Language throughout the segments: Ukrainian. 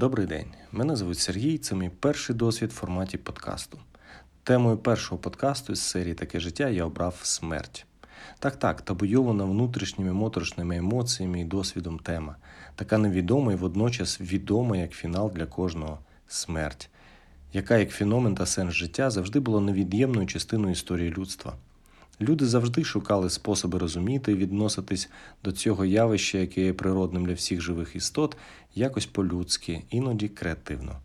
Добрий день. Мене звуть Сергій. Це мій перший досвід в форматі подкасту. Темою першого подкасту з серії Таке життя я обрав смерть. Так, так, табуйована внутрішніми моторошними емоціями і досвідом тема, така невідома і водночас відома як фінал для кожного смерть, яка як феномен та сенс життя завжди була невід'ємною частиною історії людства. Люди завжди шукали способи розуміти і відноситись до цього явища, яке є природним для всіх живих істот, якось по-людськи, іноді креативно.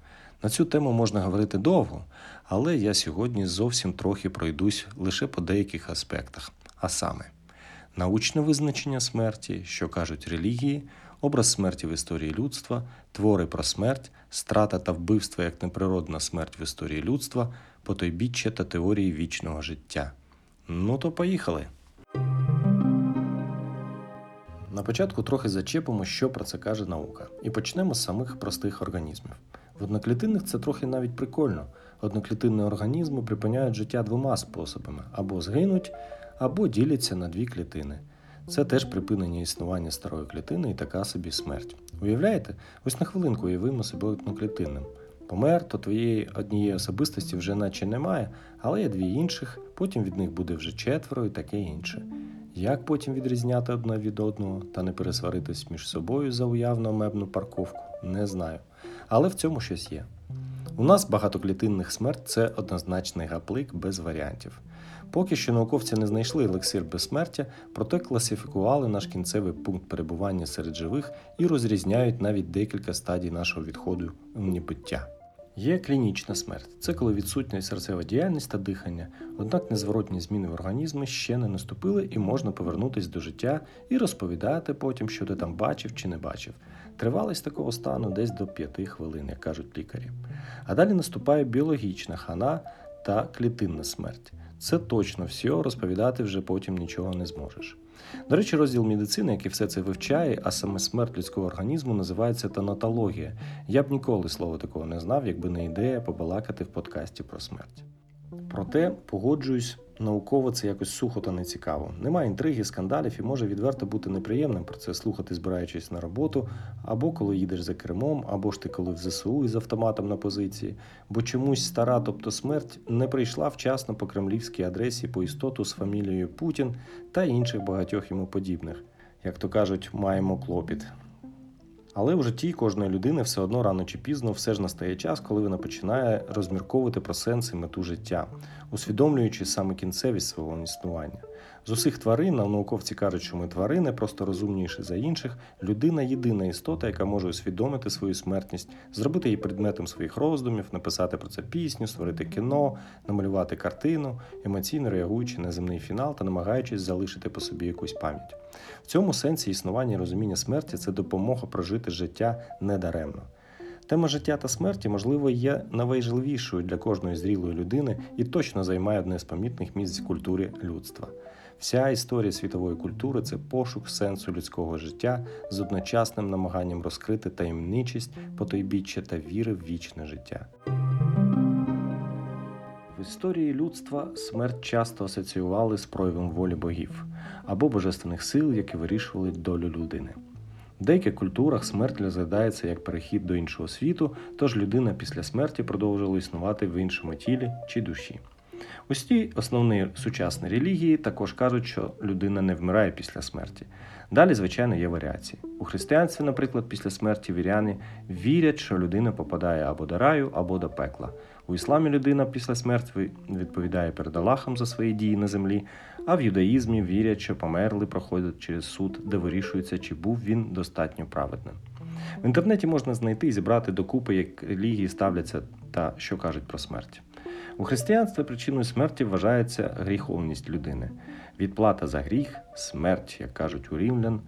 На цю тему можна говорити довго, але я сьогодні зовсім трохи пройдусь лише по деяких аспектах, а саме научне визначення смерті, що кажуть релігії, образ смерті в історії людства, твори про смерть, страта та вбивство як неприродна смерть в історії людства, потойбіччя та теорії вічного життя. Ну то поїхали. На початку трохи зачепимо, що про це каже наука, і почнемо з самих простих організмів. В одноклітинних це трохи навіть прикольно. Одноклітинні організми припиняють життя двома способами: або згинуть, або діляться на дві клітини. Це теж припинення існування старої клітини і така собі смерть. Уявляєте? Ось на хвилинку уявимо себе одноклітинним. Помер, то твоєї однієї особистості вже наче немає, але є дві інших, потім від них буде вже четверо і таке інше. Як потім відрізняти одне від одного та не пересваритись між собою за уявну мебну парковку, не знаю. Але в цьому щось є. У нас багатоклітинних смерть це однозначний гаплик без варіантів. Поки що науковці не знайшли елексир безсмертя, проте класифікували наш кінцевий пункт перебування серед живих і розрізняють навіть декілька стадій нашого відходу в небуття. Є клінічна смерть це коли відсутня серцева діяльність та дихання, однак незворотні зміни в організмі ще не наступили і можна повернутися до життя і розповідати потім, що ти там бачив чи не бачив. Тривалість такого стану десь до 5 хвилин, як кажуть лікарі. А далі наступає біологічна хана та клітинна смерть. Це точно все розповідати вже потім нічого не зможеш. До речі, розділ медицини, який все це вивчає, а саме смерть людського організму називається танатологія. Я б ніколи слова такого не знав, якби не ідея побалакати в подкасті про смерть. Проте погоджуюсь, науково це якось сухо та нецікаво. Немає інтриги, скандалів і може відверто бути неприємним про це слухати, збираючись на роботу, або коли їдеш за кермом, або ж ти коли в ЗСУ із автоматом на позиції, бо чомусь стара, тобто смерть, не прийшла вчасно по кремлівській адресі по істоту з фамілією Путін та інших багатьох йому подібних. Як то кажуть, маємо клопіт. Але в житті кожної людини все одно рано чи пізно все ж настає час, коли вона починає розмірковувати про сенс і мету життя, усвідомлюючи саме кінцевість свого існування. З усіх тварин, а науковці кажуть, що ми тварини просто розумніші за інших. Людина єдина істота, яка може усвідомити свою смертність, зробити її предметом своїх роздумів, написати про це пісню, створити кіно, намалювати картину, емоційно реагуючи на земний фінал та намагаючись залишити по собі якусь пам'ять. В цьому сенсі існування і розуміння смерті це допомога прожити життя недаремно. Тема життя та смерті, можливо, є найважливішою для кожної зрілої людини і точно займає одне з помітних місць в культурі людства. Вся історія світової культури це пошук сенсу людського життя з одночасним намаганням розкрити таємничість, потойбіччя та віри в вічне життя. В історії людства смерть часто асоціювали з проявом волі богів або божественних сил, які вирішували долю людини. В деяких культурах смерть розглядається як перехід до іншого світу, тож людина після смерті продовжувала існувати в іншому тілі чи душі. Усі основні сучасні релігії також кажуть, що людина не вмирає після смерті. Далі, звичайно, є варіації. У християнстві, наприклад, після смерті віряни вірять, що людина попадає або до раю, або до пекла. У ісламі людина після смерті відповідає перед Аллахом за свої дії на землі, а в юдаїзмі вірять, що померли проходять через суд, де вирішується, чи був він достатньо праведним. В інтернеті можна знайти і зібрати докупи, як релігії ставляться та що кажуть про смерть. У християнстві причиною смерті вважається гріховність людини. Відплата за гріх смерть, як кажуть у Рівлян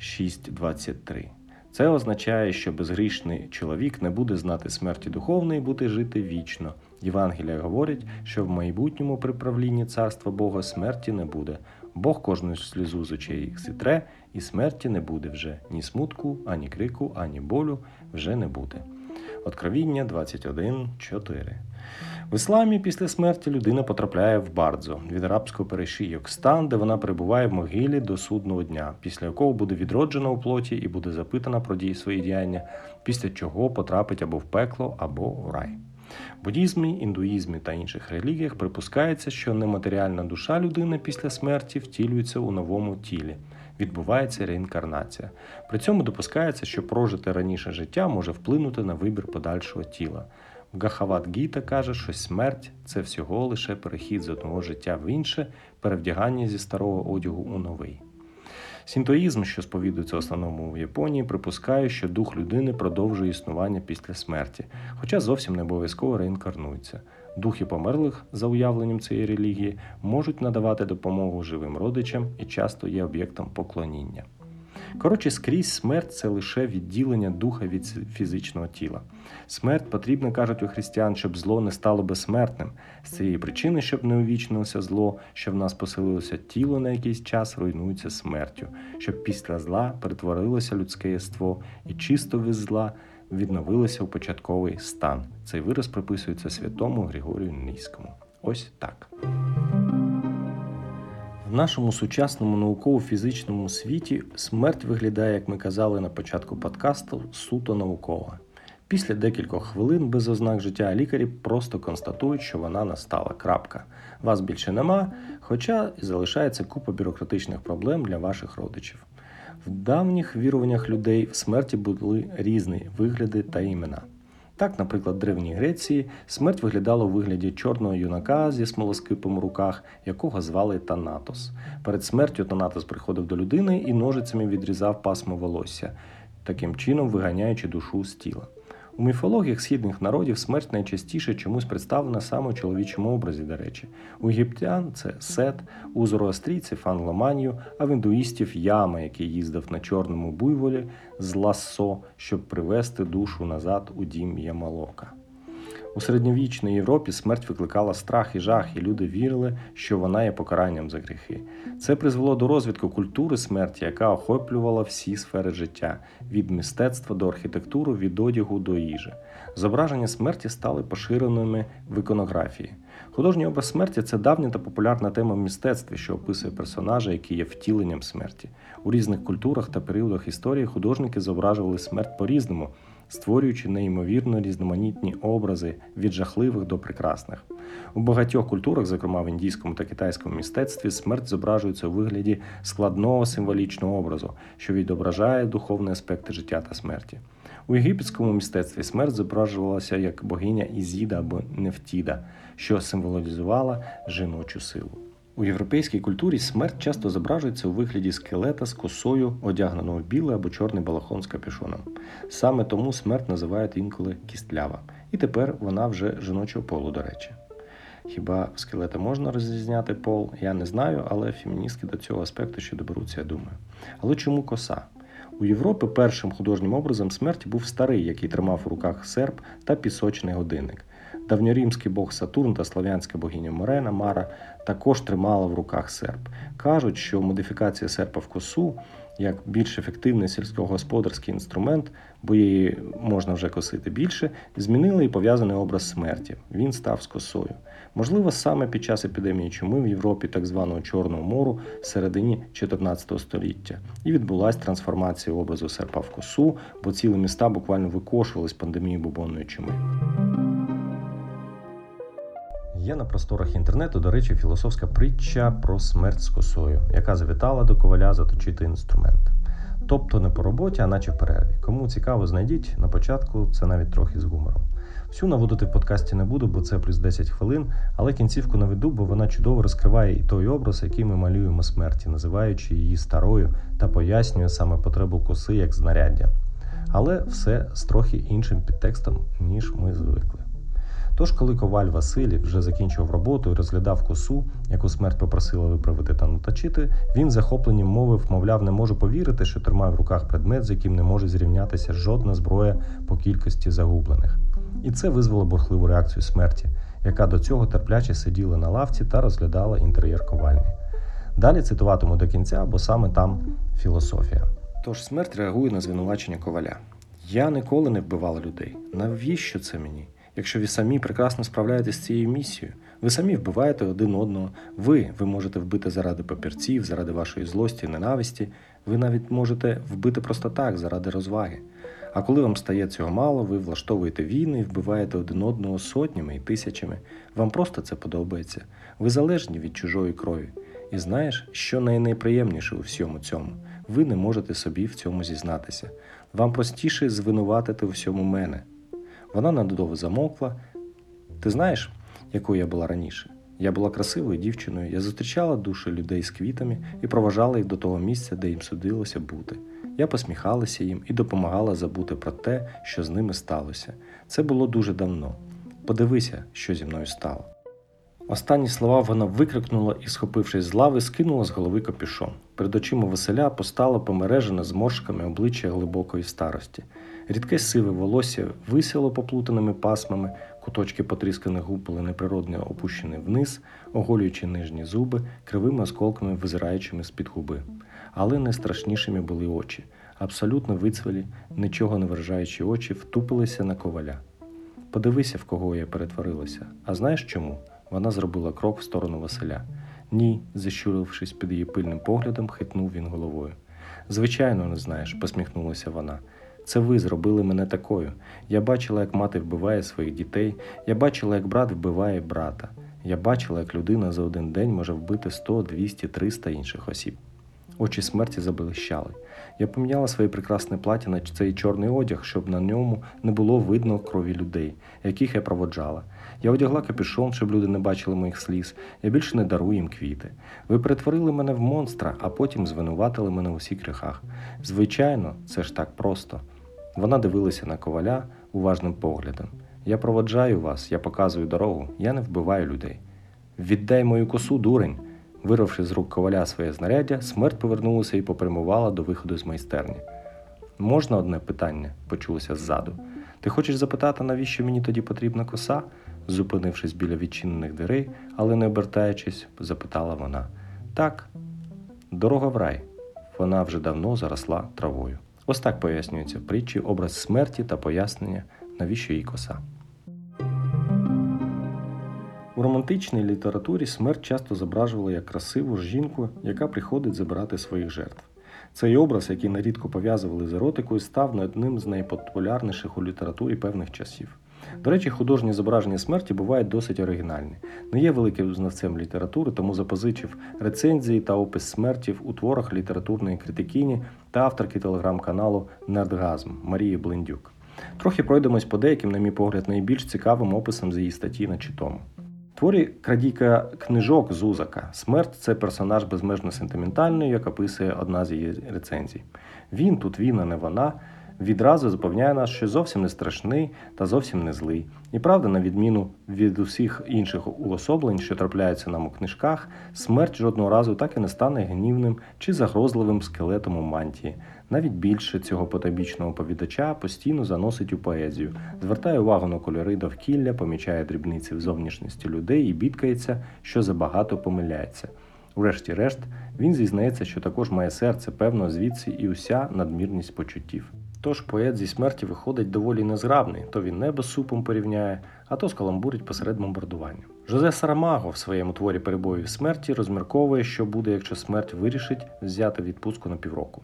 6.23. Це означає, що безгрішний чоловік не буде знати смерті духовної і буде жити вічно. Євангелія говорить, що в майбутньому при правлінні царства Бога смерті не буде. Бог кожну слізу з очей зітре, і смерті не буде вже ні смутку, ані крику, ані болю вже не буде. Откровіння 21.4. В ісламі після смерті людина потрапляє в бардзо від арабського перешийок, стан, де вона перебуває в могилі до судного дня, після якого буде відроджена у плоті і буде запитана про дії свої діяння, після чого потрапить або в пекло, або в рай. В буддізмі, індуїзмі та інших релігіях припускається, що нематеріальна душа людини після смерті втілюється у новому тілі. Відбувається реінкарнація. При цьому допускається, що прожите раніше життя може вплинути на вибір подальшого тіла. Гахават Гіта каже, що смерть це всього лише перехід з одного життя в інше, перевдягання зі старого одягу у новий. Сінтоїзм, що сповідується основному в Японії, припускає, що дух людини продовжує існування після смерті, хоча зовсім не обов'язково реінкарнується. Духи померлих, за уявленням цієї релігії, можуть надавати допомогу живим родичам і часто є об'єктом поклоніння. Коротше, скрізь смерть це лише відділення духа від фізичного тіла. Смерть потрібна, кажуть у християн, щоб зло не стало безсмертним. З цієї причини, щоб не увічнилося зло, що в нас поселилося тіло на якийсь час, руйнується смертю, щоб після зла перетворилося людське єство і чисто без зла відновилося у початковий стан. Цей вираз приписується святому Григорію Низькому. Ось так. В нашому сучасному науково-фізичному світі смерть виглядає, як ми казали на початку подкасту, суто наукова. Після декількох хвилин без ознак життя лікарі просто констатують, що вона настала. Крапка. Вас більше нема, хоча і залишається купа бюрократичних проблем для ваших родичів. В давніх віруваннях людей в смерті були різні вигляди та імена. Так, наприклад, в Древній Греції смерть виглядала у вигляді чорного юнака зі смолоскипом у руках, якого звали Танатос. Перед смертю Танатос приходив до людини і ножицями відрізав пасмо волосся, таким чином виганяючи душу з тіла. У міфологіях східних народів смерть найчастіше чомусь представлена саме у чоловічому образі, до речі. У єгиптян це сет, у зороастрійців фанломанію, а в індуїстів яма, який їздив на чорному буйволі з лассо, щоб привести душу назад у дім Ямалока. У середньовічній Європі смерть викликала страх і жах, і люди вірили, що вона є покаранням за гріхи. Це призвело до розвитку культури смерті, яка охоплювала всі сфери життя від мистецтва до архітектури, від одягу до їжі. Зображення смерті стали поширеними в іконографії. Художній образ смерті це давня та популярна тема в мистецтві, що описує персонажа, який є втіленням смерті. У різних культурах та періодах історії художники зображували смерть по-різному створюючи неймовірно різноманітні образи від жахливих до прекрасних. У багатьох культурах, зокрема в індійському та китайському мистецтві, смерть зображується у вигляді складного символічного образу, що відображає духовні аспекти життя та смерті. У єгипетському мистецтві смерть зображувалася як богиня Ізіда або Нефтіда, що символізувала жіночу силу. У європейській культурі смерть часто зображується у вигляді скелета з косою, одягненого в білий або чорний балахон з капюшоном. Саме тому смерть називають інколи кістлява. І тепер вона вже жіночого полу, до речі. Хіба скелета можна розрізняти пол? Я не знаю, але феміністки до цього аспекту ще доберуться, я думаю. Але чому коса? У Європі першим художнім образом смерті був старий, який тримав у руках серп та пісочний годинник. Давньорімський бог Сатурн та слав'янська богиня Морена Мара також тримала в руках серп. Кажуть, що модифікація серпа в косу як більш ефективний сільськогосподарський інструмент, бо її можна вже косити більше, змінили і пов'язаний образ смерті. Він став з косою. Можливо, саме під час епідемії чуми в Європі так званого Чорного мору в середині 14 століття і відбулася трансформація образу серпа в косу, бо цілі міста буквально викошувались пандемії бубонної чуми. Є на просторах інтернету, до речі, філософська притча про смерть з косою, яка завітала до коваля заточити інструмент. Тобто не по роботі, а наче в перерві. Кому цікаво, знайдіть на початку це навіть трохи з гумором. Всю наводити в подкасті не буду, бо це плюс 10 хвилин, але кінцівку наведу, бо вона чудово розкриває і той образ, який ми малюємо смерті, називаючи її старою та пояснює саме потребу коси як знаряддя. Але все з трохи іншим підтекстом, ніж ми звикли. Тож, коли коваль Василій вже закінчив роботу і розглядав косу, яку смерть попросила виправити та наточити, він захопленням мовив, мовляв, не можу повірити, що тримає в руках предмет, з яким не може зрівнятися жодна зброя по кількості загублених. І це визвало бурхливу реакцію смерті, яка до цього терпляче сиділа на лавці та розглядала інтер'єр ковальні. Далі цитуватиму до кінця, бо саме там філософія. Тож смерть реагує на звинувачення коваля. Я ніколи не вбивала людей. Навіщо це мені? Якщо ви самі прекрасно справляєтесь з цією місією? Ви самі вбиваєте один одного. Ви, ви можете вбити заради папірців, заради вашої злості, ненависті. Ви навіть можете вбити просто так, заради розваги. А коли вам стає цього мало, ви влаштовуєте війни і вбиваєте один одного сотнями і тисячами. Вам просто це подобається. Ви залежні від чужої крові. І знаєш, що найнеприємніше у всьому цьому? Ви не можете собі в цьому зізнатися. Вам простіше звинуватити у всьому мене. Вона надовго замовкла. Ти знаєш, якою я була раніше? Я була красивою дівчиною, я зустрічала душі людей з квітами і проважала їх до того місця, де їм судилося бути. Я посміхалася їм і допомагала забути про те, що з ними сталося. Це було дуже давно. Подивися, що зі мною стало. Останні слова вона викрикнула і, схопившись з лави, скинула з голови капюшон. Перед очима Василя постало помережене зморшками обличчя глибокої старості. Рідке сиве волосся висіло поплутаними пасмами, куточки потрісканих губ були неприродно опущені вниз, оголюючи нижні зуби, кривими осколками визираючими з-під губи. Але найстрашнішими були очі. Абсолютно вицвелі, нічого не виражаючи очі, втупилися на коваля. Подивися, в кого я перетворилася. А знаєш чому? Вона зробила крок в сторону Василя. Ні, зіщурившись під її пильним поглядом, хитнув він головою. Звичайно, не знаєш, посміхнулася вона. Це ви зробили мене такою. Я бачила, як мати вбиває своїх дітей, я бачила, як брат вбиває брата. Я бачила, як людина за один день може вбити 100, 200, 300 інших осіб. Очі смерті заблищали. Я поміняла своє прекрасне плаття на цей чорний одяг, щоб на ньому не було видно крові людей, яких я проводжала. Я одягла капюшон, щоб люди не бачили моїх сліз. Я більше не дарую їм квіти. Ви перетворили мене в монстра, а потім звинуватили мене у всіх гріхах. Звичайно, це ж так просто. Вона дивилася на коваля уважним поглядом. Я проводжаю вас, я показую дорогу, я не вбиваю людей. Віддай мою косу, дурень. Вирвавши з рук коваля своє знаряддя, смерть повернулася і попрямувала до виходу з майстерні. Можна одне питання? почулося ззаду. Ти хочеш запитати, навіщо мені тоді потрібна коса? зупинившись біля відчинених дверей, але не обертаючись, запитала вона. Так, дорога в рай. Вона вже давно заросла травою. Ось так пояснюється в притчі образ смерті та пояснення, навіщо їй коса. У романтичній літературі смерть часто зображувала як красиву жінку, яка приходить забирати своїх жертв. Цей образ, який нарідко пов'язували з еротикою, став одним з найпопулярніших у літературі певних часів. До речі, художні зображення смерті бувають досить оригінальні. Не є великим знавцем літератури, тому запозичив рецензії та опис смерті в творах літературної критикині та авторки телеграм-каналу Нердгазм Марії Блендюк. Трохи пройдемось по деяким, на мій погляд, найбільш цікавим описам з її статті на читому. Творі крадійка книжок Зузака. Смерть це персонаж безмежно сентиментальний, як описує одна з її рецензій. Він тут він, а не вона. Відразу запевняє нас, що зовсім не страшний та зовсім не злий. І правда, на відміну від усіх інших уособлень, що трапляються нам у книжках, смерть жодного разу так і не стане гнівним чи загрозливим скелетом у мантії. Навіть більше цього потойбічного оповідача постійно заносить у поезію, звертає увагу на кольори довкілля, помічає дрібниці в зовнішності людей і бідкається, що забагато помиляється. Врешті-решт, він зізнається, що також має серце, певно, звідси і уся надмірність почуттів. Тож поет зі смерті виходить доволі незграбний, то він небо з супом порівняє, а то скаламбурить посеред бомбардування. Жозе Сарамаго в своєму творі перебоїв смерті розмірковує, що буде, якщо смерть вирішить взяти відпустку на півроку.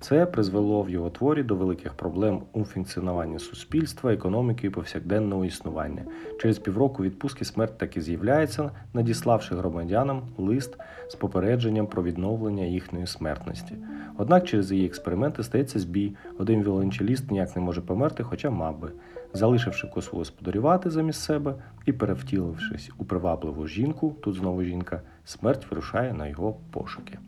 Це призвело в його творі до великих проблем у функціонуванні суспільства, економіки і повсякденного існування. Через півроку відпустки смерть таки з'являється, надіславши громадянам лист з попередженням про відновлення їхньої смертності. Однак через її експерименти стається збій. Один віолончеліст ніяк не може померти, хоча мав би. Залишивши косу господарювати замість себе і перевтілившись у привабливу жінку, тут знову жінка, смерть вирушає на його пошуки.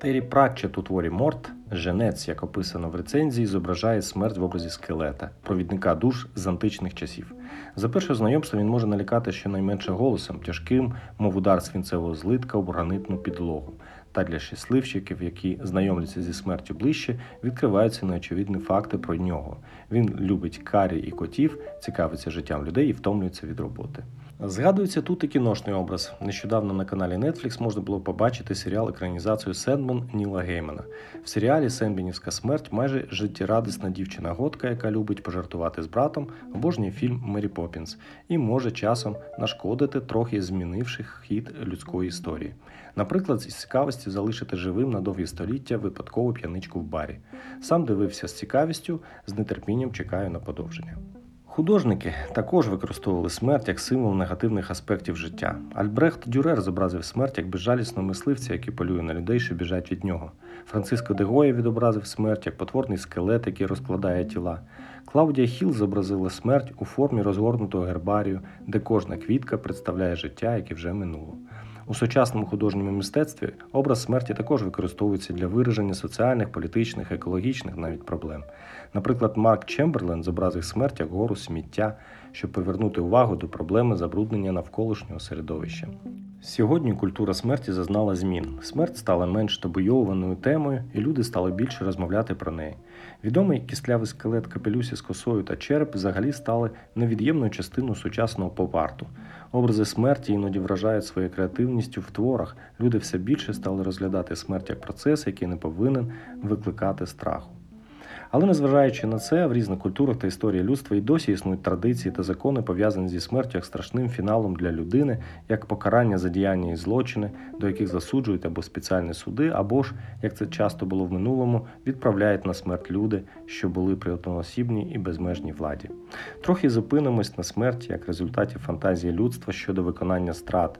Террі Пратчет у творі Морт, женець, як описано в рецензії, зображає смерть в образі скелета, провідника душ з античних часів. За перше знайомство він може налякати щонайменше голосом, тяжким, мов удар свінцевого злитка об гранитну підлогу. Та для щасливчиків, які знайомляться зі смертю ближче, відкриваються неочевидні факти про нього. Він любить карі і котів, цікавиться життям людей і втомлюється від роботи. Згадується тут і кіношний образ. Нещодавно на каналі Netflix можна було побачити серіал екранізацію Сендман Ніла Геймана. В серіалі Сенбінівська смерть майже життєрадісна дівчина-готка, яка любить пожартувати з братом, обожнює фільм Мері Поппінс і може часом нашкодити, трохи змінивши хід людської історії. Наприклад, з цікавості залишити живим на довгі століття випадкову п'яничку в барі. Сам дивився з цікавістю, з нетерпінням чекаю на подовження. Художники також використовували смерть як символ негативних аспектів життя. Альбрехт Дюрер зобразив смерть як безжалісного мисливця, який полює на людей, що біжать від нього. Франциско де Гоя відобразив смерть як потворний скелет, який розкладає тіла. Клаудія Хіл зобразила смерть у формі розгорнутого гербарію, де кожна квітка представляє життя, яке вже минуло. У сучасному художньому мистецтві образ смерті також використовується для вираження соціальних, політичних, екологічних навіть проблем. Наприклад, Марк Чемберлен зобразив смерть як гору сміття, щоб повернути увагу до проблеми забруднення навколишнього середовища. Сьогодні культура смерті зазнала змін. Смерть стала менш табуйованою темою, і люди стали більше розмовляти про неї. Відомий кислявий скелет капелюсі з косою та череп взагалі стали невід'ємною частиною сучасного поп-арту. Образи смерті іноді вражають своєю креативністю в творах. Люди все більше стали розглядати смерть як процес, який не повинен викликати страху. Але незважаючи на це, в різних культурах та історії людства і досі існують традиції та закони, пов'язані зі смертю як страшним фіналом для людини, як покарання за діяння і злочини, до яких засуджують або спеціальні суди, або ж, як це часто було в минулому, відправляють на смерть люди, що були при одноосібній і безмежній владі. Трохи зупинимось на смерті як результаті фантазії людства щодо виконання страт.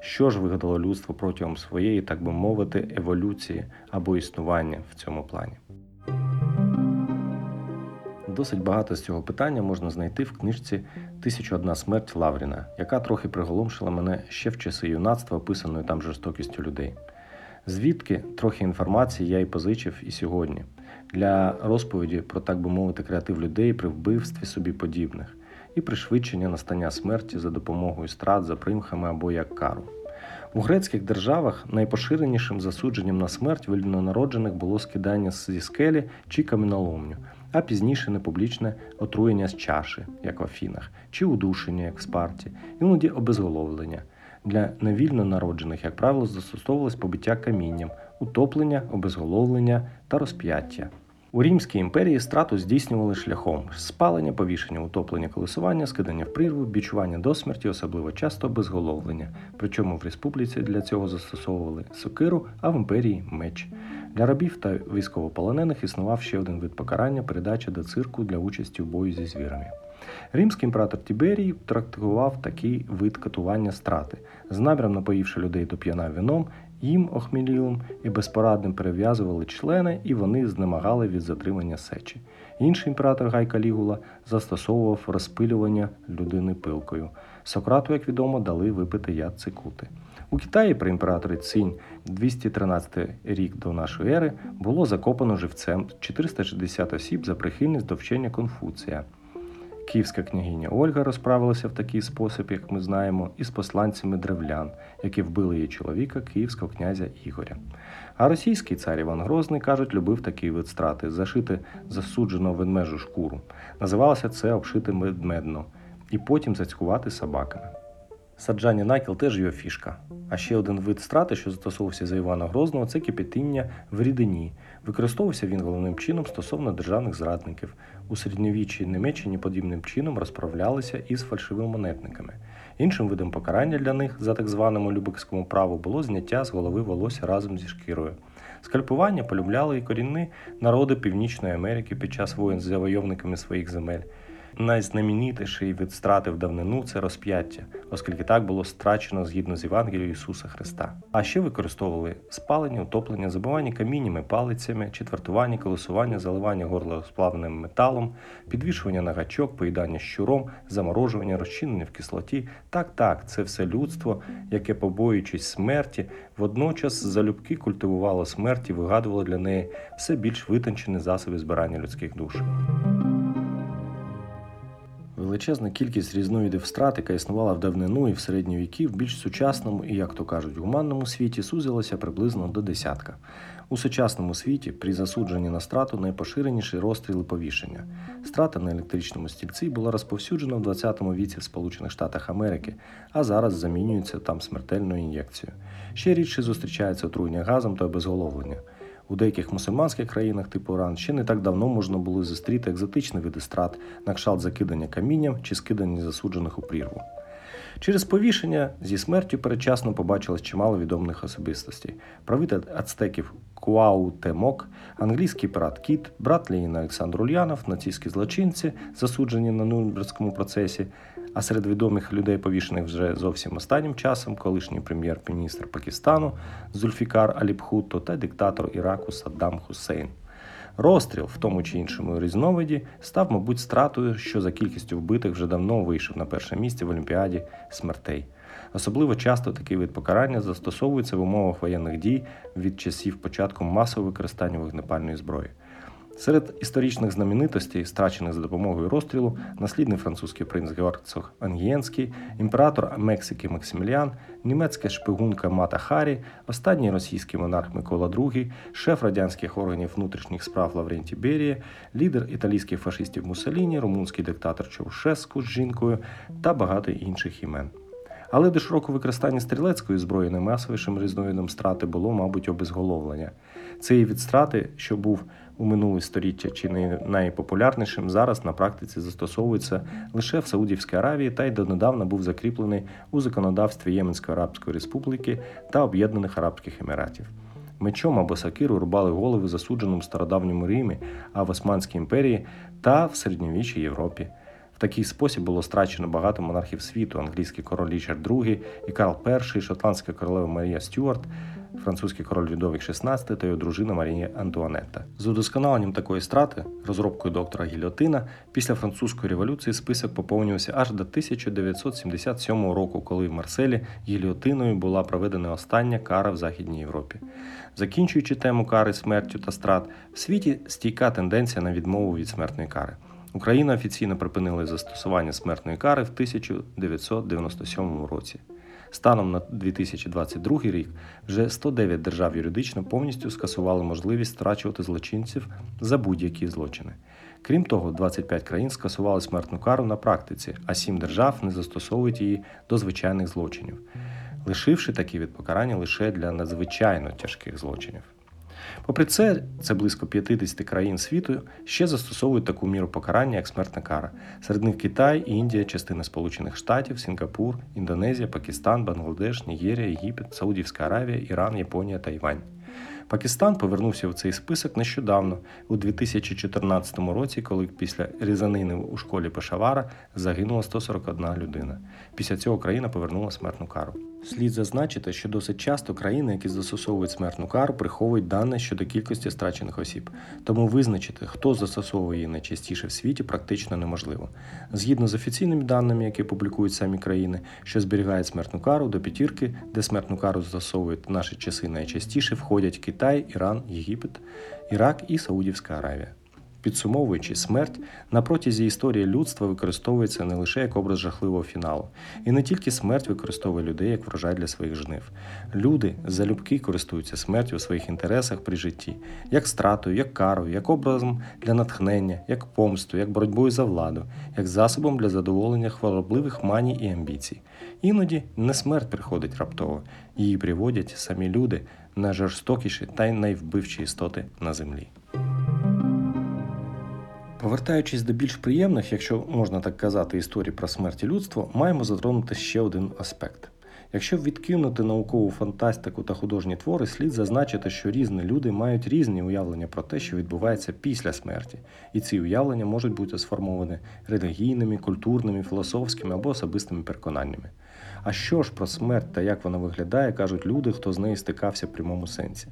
Що ж вигадало людство протягом своєї, так би мовити, еволюції або існування в цьому плані? Досить багато з цього питання можна знайти в книжці «1001 смерть Лавріна, яка трохи приголомшила мене ще в часи юнацтва, описаною там жорстокістю людей. Звідки трохи інформації я й позичив і сьогодні для розповіді про, так би мовити, креатив людей при вбивстві собі подібних і пришвидшення настання смерті за допомогою страт за примхами або як кару. У грецьких державах найпоширенішим засудженням на смерть вільнонароджених було скидання зі скелі чи каменоломню, а пізніше непублічне отруєння з чаші, як в Афінах, чи удушення, як в Спарті, іноді обезголовлення. Для невільно народжених, як правило, застосовувалось побиття камінням, утоплення, обезголовлення та розп'яття. У Римській імперії страту здійснювали шляхом спалення, повішення, утоплення, колесування, скидання в прірву, бічування до смерті, особливо часто безголовлення. Причому в республіці для цього застосовували сокиру, а в імперії меч. Для рабів та військовополонених існував ще один вид покарання передача до цирку для участі в бою зі звірами. Римський імператор Тіберій трактував такий вид катування страти, з наміром напоївши людей до п'яна вином, їм охмілілим і безпорадним перев'язували члени, і вони знемагали від затримання сечі. Інший імператор Гай Калігула застосовував розпилювання людини пилкою. Сократу, як відомо, дали випити яд цикути. У Китаї при імператорі Цінь 213 рік до нашої ери було закопано живцем 460 осіб за прихильність до вчення Конфуція. Київська княгиня Ольга розправилася в такий спосіб, як ми знаємо, із посланцями древлян, які вбили її чоловіка, київського князя Ігоря. А російський цар Іван Грозний, кажуть, любив такий вид страти зашити засудженого ведмежу шкуру. Називалося це обшити медмедно і потім зацькувати собаками. Саджання накіл теж його фішка. А ще один вид страти, що застосовувався за Івана Грозного, це кипятіння в рідині. Використовувався він головним чином стосовно державних зрадників. У середньовіччі Німеччині подібним чином розправлялися із фальшивими монетниками. Іншим видом покарання для них за так званому любекському праву було зняття з голови волосся разом зі шкірою. Скальпування полюбляли і корінні народи Північної Америки під час воєн з завойовниками своїх земель. Найзнаменітіший від страти в давнину це розп'яття, оскільки так було страчено згідно з Євангелією Ісуса Христа. А ще використовували спалення, утоплення, забивання каміннями, палицями, четвертування, колесування, заливання горла розплавленим металом, підвішування на гачок, поїдання щуром, заморожування, розчинення в кислоті. Так, так, це все людство, яке, побоюючись смерті, водночас залюбки культивувало смерть і вигадувало для неї все більш витончені засоби збирання людських душ. Величезна кількість різновидів страт, яка існувала в давнину і в середні віки, в більш сучасному і, як то кажуть, гуманному світі сузилася приблизно до десятка. У сучасному світі при засудженні на страту найпоширеніші розстріли повішення. Страта на електричному стільці була розповсюджена в 20 віці в Сполучених Штатах Америки, а зараз замінюється там смертельною ін'єкцією. Ще рідше зустрічається отруєння газом та обезголовлення. У деяких мусульманських країнах типу Иран ще не так давно можна було зустріти екзотичні види страт, на кшталт закидання камінням чи скидання засуджених у прірву. Через повішення зі смертю передчасно побачилось чимало відомих особистостей: правитель ацтеків Куаутемок, англійський пірат Кіт, брат Леніна Олександр Ульянов, нацистські злочинці, засуджені на Нюрнберзькому процесі. А серед відомих людей, повішених вже зовсім останнім часом, колишній прем'єр-міністр Пакистану Зульфікар Аліпхутто та диктатор Іраку Саддам Хусейн. Розстріл в тому чи іншому різновиді став, мабуть, стратою, що за кількістю вбитих вже давно вийшов на перше місце в Олімпіаді смертей. Особливо часто такий вид покарання застосовується в умовах воєнних дій від часів початку масового використання вогнепальної зброї. Серед історичних знаменитостей, страчених за допомогою розстрілу, наслідний французький принц Георгцог Ангієнський, імператор Мексики Максиміліан, німецька шпигунка Мата Харі, останній російський монарх Микола II, шеф радянських органів внутрішніх справ Лаврентій Берія, лідер італійських фашистів Муссоліні, румунський диктатор Чаушеску з жінкою та багато інших імен. Але до широкого використання стрілецької зброї наймасовішим різновидом страти було, мабуть, обезголовлення. Цей від страти, що був у минуле століття чи не найпопулярнішим, зараз на практиці застосовується лише в Саудівській Аравії та й донедавна був закріплений у законодавстві Єменської Арабської Республіки та Об'єднаних Арабських Еміратів. Мечом або сакиру рубали голови засудженим в стародавньому Римі, а в Османській імперії та в середньовіччій Європі. В такий спосіб було страчено багато монархів світу: англійський король Річард II і Карл І, шотландська королева Марія Стюарт, французький король Людовик XVI та його дружина Марія Антуанетта. З удосконаленням такої страти, розробкою доктора Гільотина, після французької революції список поповнювався аж до 1977 року, коли в Марселі гільотиною була проведена остання кара в Західній Європі. Закінчуючи тему кари смертю та страт, в світі стійка тенденція на відмову від смертної кари. Україна офіційно припинила застосування смертної кари в 1997 році. Станом на 2022 рік вже 109 держав юридично повністю скасували можливість страчувати злочинців за будь-які злочини. Крім того, 25 країн скасували смертну кару на практиці, а 7 держав не застосовують її до звичайних злочинів, лишивши такі від покарання лише для надзвичайно тяжких злочинів. Попри це, це близько 50 країн світу ще застосовують таку міру покарання, як смертна кара. Серед них Китай, Індія, частина Сполучених Штатів, Сінгапур, Індонезія, Пакистан, Бангладеш, Нігерія, Єгипет, Саудівська Аравія, Іран, Японія Тайвань. Пакистан повернувся в цей список нещодавно, у 2014 році, коли після різанини у школі Пешавара загинула 141 людина. Після цього країна повернула смертну кару. Слід зазначити, що досить часто країни, які застосовують смертну кару, приховують дані щодо кількості страчених осіб. Тому визначити, хто застосовує її найчастіше в світі, практично неможливо. Згідно з офіційними даними, які публікують самі країни, що зберігають смертну кару до п'ятірки, де смертну кару застосовують наші часи найчастіше, входять Китай, Іран, Єгипет, Ірак і Саудівська Аравія. Підсумовуючи, смерть на протязі історії людства використовується не лише як образ жахливого фіналу, і не тільки смерть використовує людей як врожай для своїх жнив. Люди залюбки користуються смертю у своїх інтересах при житті, як стратою, як карою, як образом для натхнення, як помстою, як боротьбою за владу, як засобом для задоволення хворобливих маній і амбіцій. Іноді не смерть приходить раптово, її приводять самі люди найжорстокіші та й найвбивчі істоти на землі. Повертаючись до більш приємних, якщо можна так казати, історій про смерть і людство, маємо затронути ще один аспект. Якщо відкинути наукову фантастику та художні твори, слід зазначити, що різні люди мають різні уявлення про те, що відбувається після смерті, і ці уявлення можуть бути сформовані релігійними, культурними, філософськими або особистими переконаннями. А що ж про смерть та як вона виглядає, кажуть люди, хто з нею стикався в прямому сенсі.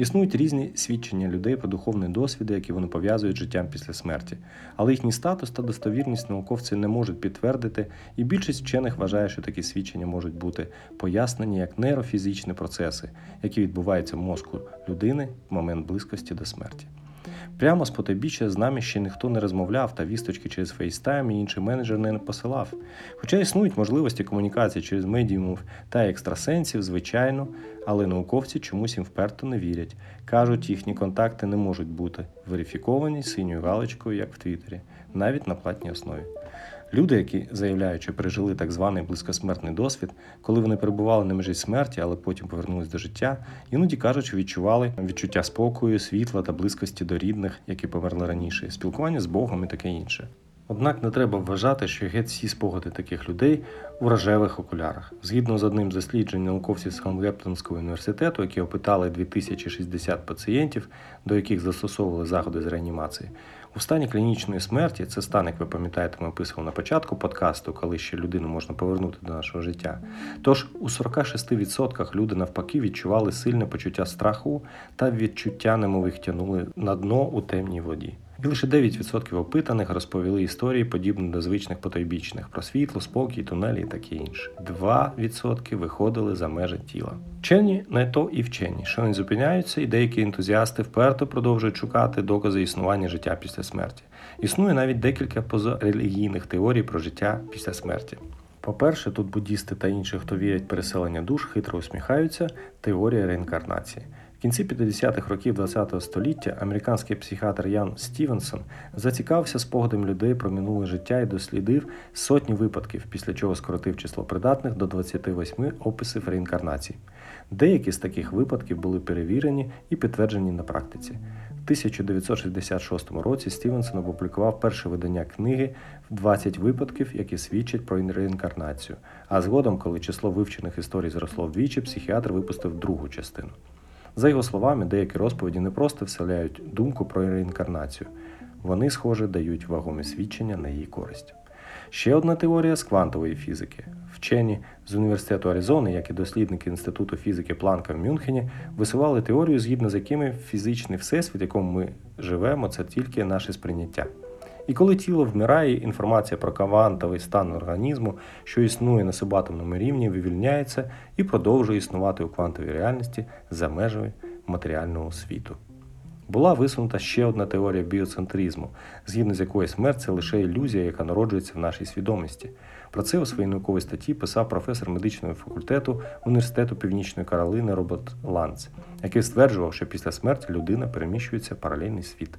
Існують різні свідчення людей про духовні досвіди, які вони пов'язують з життям після смерті, але їхній статус та достовірність науковці не можуть підтвердити, і більшість вчених вважає, що такі свідчення можуть бути пояснені як нейрофізичні процеси, які відбуваються в мозку людини в момент близькості до смерті. Прямо з потойбіччя з нами ще ніхто не розмовляв та вісточки через FaceTime і інший менеджер не посилав. Хоча існують можливості комунікації через медіумів та екстрасенсів, звичайно, але науковці чомусь їм вперто не вірять. Кажуть, їхні контакти не можуть бути верифіковані синьою галочкою, як в Твіттері, навіть на платній основі. Люди, які заявляють, що пережили так званий близькосмертний досвід, коли вони перебували на межі смерті, але потім повернулись до життя, іноді кажуть, що відчували відчуття спокою, світла та близькості до рідних, які померли раніше, спілкування з Богом і таке інше. Однак не треба вважати, що геть всі спогади таких людей у рожевих окулярах. Згідно з одним з досліджень науковців з Хангептонського університету, які опитали 2060 пацієнтів, до яких застосовували заходи з реанімації, у стані клінічної смерті, це стан, як ви пам'ятаєте, ми описували на початку подкасту, коли ще людину можна повернути до нашого життя. Тож у 46% люди навпаки відчували сильне почуття страху та відчуття, немових тянули на дно у темній воді. І лише 9% опитаних розповіли історії, подібні до звичних потойбічних про світло, спокій, тунелі і таке інше. 2% виходили за межі тіла. Вчені не то і вчені, що не зупиняються, і деякі ентузіасти вперто продовжують шукати докази існування життя після смерті. Існує навіть декілька позарелігійних теорій про життя після смерті. По-перше, тут буддісти та інші, хто вірять переселення душ, хитро усміхаються теорія реінкарнації. В кінці 50-х років ХХ століття американський психіатр Ян Стівенсон зацікавився спогадом людей про минуле життя і дослідив сотні випадків, після чого скоротив число придатних до 28 описів реінкарнації. Деякі з таких випадків були перевірені і підтверджені на практиці. В 1966 році Стівенсон опублікував перше видання книги в 20 випадків, які свідчать про реінкарнацію. А згодом, коли число вивчених історій зросло вдвічі, психіатр випустив другу частину. За його словами, деякі розповіді не просто вселяють думку про реінкарнацію, вони, схоже, дають вагомі свідчення на її користь. Ще одна теорія з квантової фізики. Вчені з університету Аризони, як і дослідники Інституту фізики Планка в Мюнхені, висували теорію, згідно з якими фізичний всесвіт, в якому ми живемо, це тільки наше сприйняття. І коли тіло вмирає, інформація про квантовий стан організму, що існує на субатомному рівні, вивільняється і продовжує існувати у квантовій реальності за межами матеріального світу. Була висунута ще одна теорія біоцентризму, згідно з якої смерть це лише ілюзія, яка народжується в нашій свідомості. Про це у своїй науковій статті писав професор медичного факультету Університету Північної Каролини Роберт Ланц, який стверджував, що після смерті людина переміщується в паралельний світ.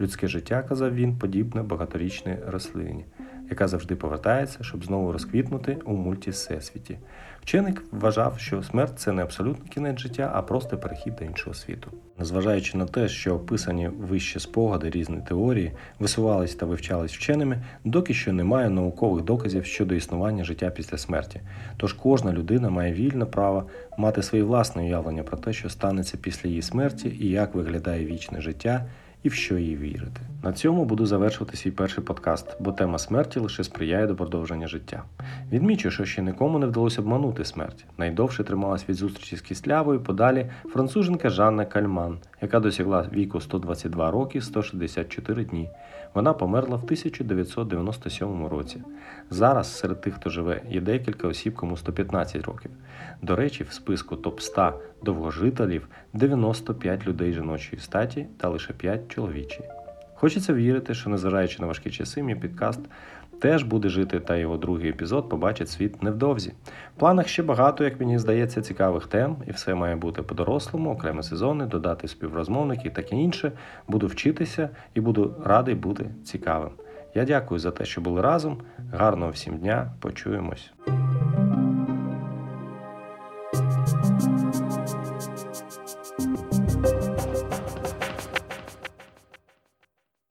Людське життя, казав він, подібне багаторічній рослині, яка завжди повертається, щоб знову розквітнути у мультісесвіті. Вчений вважав, що смерть це не абсолютний кінець життя, а просто перехід до іншого світу. Незважаючи на те, що описані вище спогади різні теорії висувались та вивчались вченими, доки що немає наукових доказів щодо існування життя після смерті. Тож кожна людина має вільне право мати своє власне уявлення про те, що станеться після її смерті і як виглядає вічне життя і в що їй вірити. На цьому буду завершувати свій перший подкаст, бо тема смерті лише сприяє до продовження життя. Відмічу, що ще нікому не вдалося обманути смерть. Найдовше трималась від зустрічі з кислявою подалі француженка Жанна Кальман, яка досягла віку 122 роки 164 дні. Вона померла в 1997 році. Зараз серед тих, хто живе, є декілька осіб, кому 115 років. До речі, в списку топ 100 довгожителів 95 людей жіночої статі та лише 5 чоловічі. Хочеться вірити, що незважаючи на важкі часи, мій підкаст теж буде жити, та його другий епізод побачить світ невдовзі. В планах ще багато, як мені здається, цікавих тем, і все має бути по-дорослому, окремі сезони, додати співрозмовники і таке інше. Буду вчитися і буду радий бути цікавим. Я дякую за те, що були разом. Гарного всім дня, почуємось.